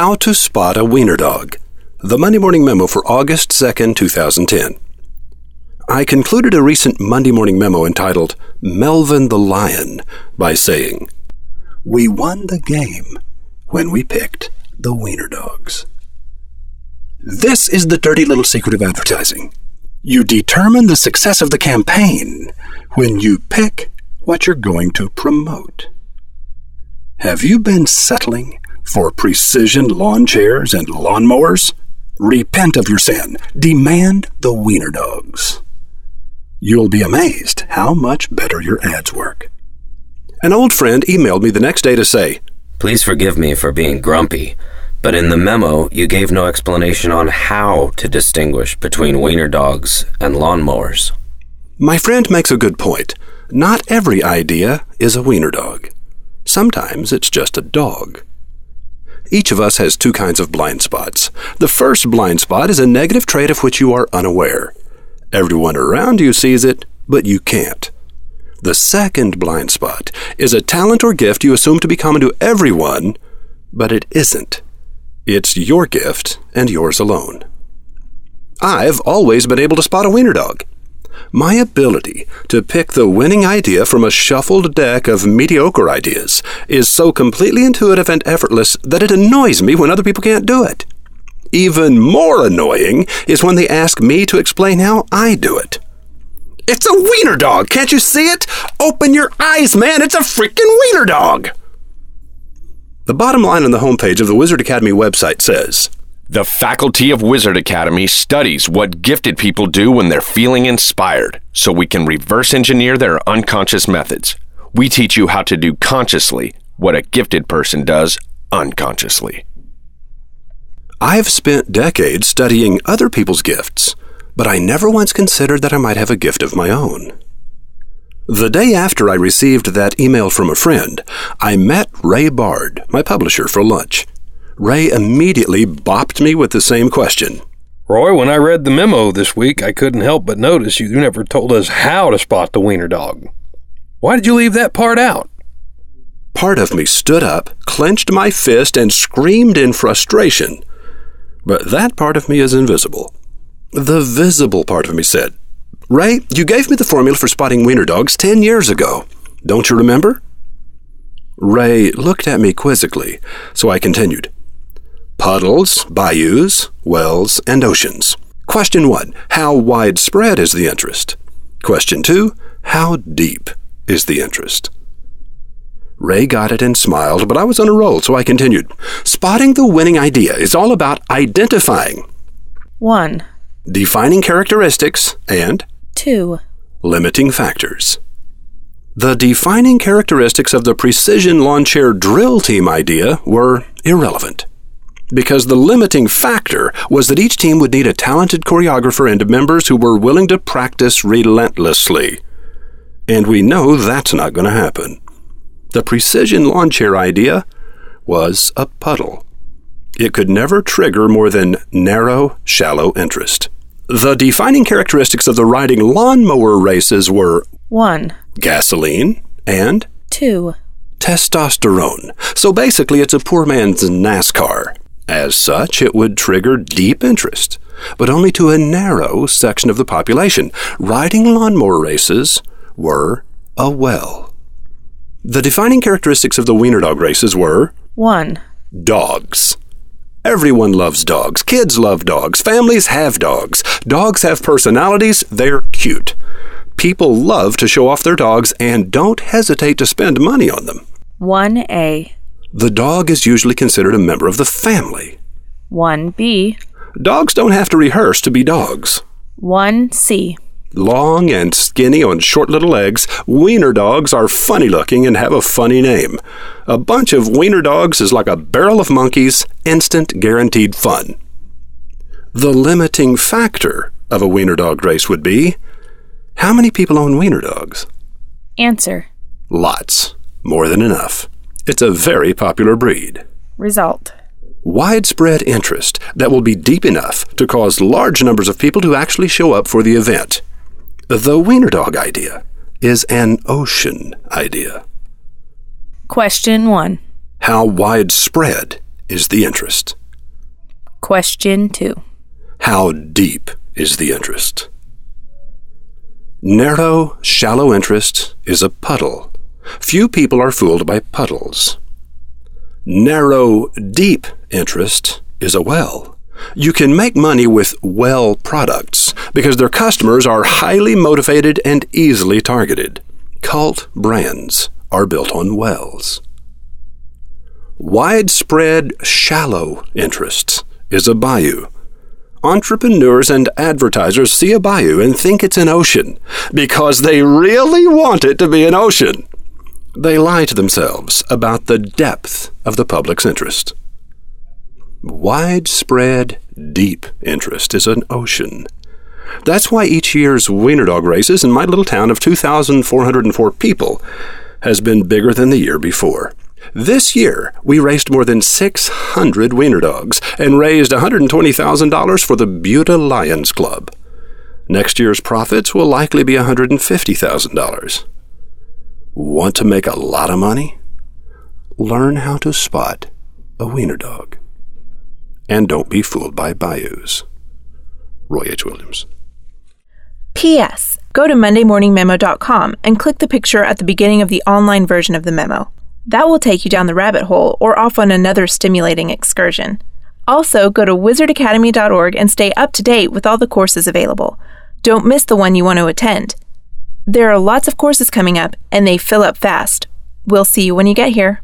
How to Spot a Wiener Dog. The Monday Morning Memo for August 2nd, 2010. I concluded a recent Monday morning memo entitled Melvin the Lion by saying, We won the game when we picked the Wiener Dogs. This is the dirty little secret of advertising. You determine the success of the campaign when you pick what you're going to promote. Have you been settling for precision lawn chairs and lawnmowers? Repent of your sin. Demand the Wiener Dogs. You'll be amazed how much better your ads work. An old friend emailed me the next day to say, Please forgive me for being grumpy, but in the memo you gave no explanation on how to distinguish between wiener dogs and lawnmowers. My friend makes a good point. Not every idea is a wiener dog. Sometimes it's just a dog. Each of us has two kinds of blind spots. The first blind spot is a negative trait of which you are unaware. Everyone around you sees it, but you can't. The second blind spot is a talent or gift you assume to be common to everyone, but it isn't. It's your gift and yours alone. I've always been able to spot a wiener dog. My ability to pick the winning idea from a shuffled deck of mediocre ideas is so completely intuitive and effortless that it annoys me when other people can't do it. Even more annoying is when they ask me to explain how I do it. It's a wiener dog, can't you see it? Open your eyes, man, it's a freaking wiener dog! The bottom line on the homepage of the Wizard Academy website says The Faculty of Wizard Academy studies what gifted people do when they're feeling inspired, so we can reverse engineer their unconscious methods. We teach you how to do consciously what a gifted person does unconsciously. I've spent decades studying other people's gifts, but I never once considered that I might have a gift of my own. The day after I received that email from a friend, I met Ray Bard, my publisher, for lunch. Ray immediately bopped me with the same question. Roy, when I read the memo this week, I couldn't help but notice you never told us how to spot the wiener dog. Why did you leave that part out? Part of me stood up, clenched my fist, and screamed in frustration. But that part of me is invisible. The visible part of me said, Ray, you gave me the formula for spotting wiener dogs ten years ago. Don't you remember? Ray looked at me quizzically, so I continued. Puddles, bayous, wells, and oceans. Question one How widespread is the interest? Question two How deep is the interest? Ray got it and smiled, but I was on a roll, so I continued. Spotting the winning idea is all about identifying, 1, defining characteristics, and 2, limiting factors. The defining characteristics of the precision lawn chair drill team idea were irrelevant. Because the limiting factor was that each team would need a talented choreographer and members who were willing to practice relentlessly. And we know that's not going to happen. The precision lawn chair idea was a puddle. It could never trigger more than narrow, shallow interest. The defining characteristics of the riding lawnmower races were 1, gasoline and 2, testosterone. So basically, it's a poor man's NASCAR. As such, it would trigger deep interest, but only to a narrow section of the population. Riding lawnmower races were a well. The defining characteristics of the wiener dog races were 1, dogs. Everyone loves dogs. Kids love dogs. Families have dogs. Dogs have personalities. They're cute. People love to show off their dogs and don't hesitate to spend money on them. 1A, The dog is usually considered a member of the family. 1B, Dogs don't have to rehearse to be dogs. 1C, Long and skinny on short little legs, wiener dogs are funny looking and have a funny name. A bunch of wiener dogs is like a barrel of monkeys, instant guaranteed fun. The limiting factor of a wiener dog race would be how many people own wiener dogs? Answer, Lots. More than enough. It's a very popular breed. Result, Widespread interest that will be deep enough to cause large numbers of people to actually show up for the event. The wiener dog idea is an ocean idea. Question 1, How widespread is the interest? Question 2. How deep is the interest? Narrow, shallow interest is a puddle. Few people are fooled by puddles. Narrow, deep interest is a well. You can make money with well products because their customers are highly motivated and easily targeted. Cult brands are built on wells. Widespread, shallow interest is a bayou. Entrepreneurs and advertisers see a bayou and think it's an ocean because they really want it to be an ocean. They lie to themselves about the depth of the public's interest. Widespread, deep interest is an ocean. That's why each year's Wiener Dog races in my little town of 2,404 people has been bigger than the year before. This year, we raced more than 600 Wiener Dogs and raised $120,000 for the Buda Lions Club. Next year's profits will likely be $150,000. Want to make a lot of money? Learn how to spot a Wiener Dog. And don't be fooled by bayous. Roy H. Williams. P.S. Go to MondayMorningMemo.com and click the picture at the beginning of the online version of the memo. That will take you down the rabbit hole or off on another stimulating excursion. Also, go to wizardacademy.org and stay up to date with all the courses available. Don't miss the one you want to attend. There are lots of courses coming up, and they fill up fast. We'll see you when you get here.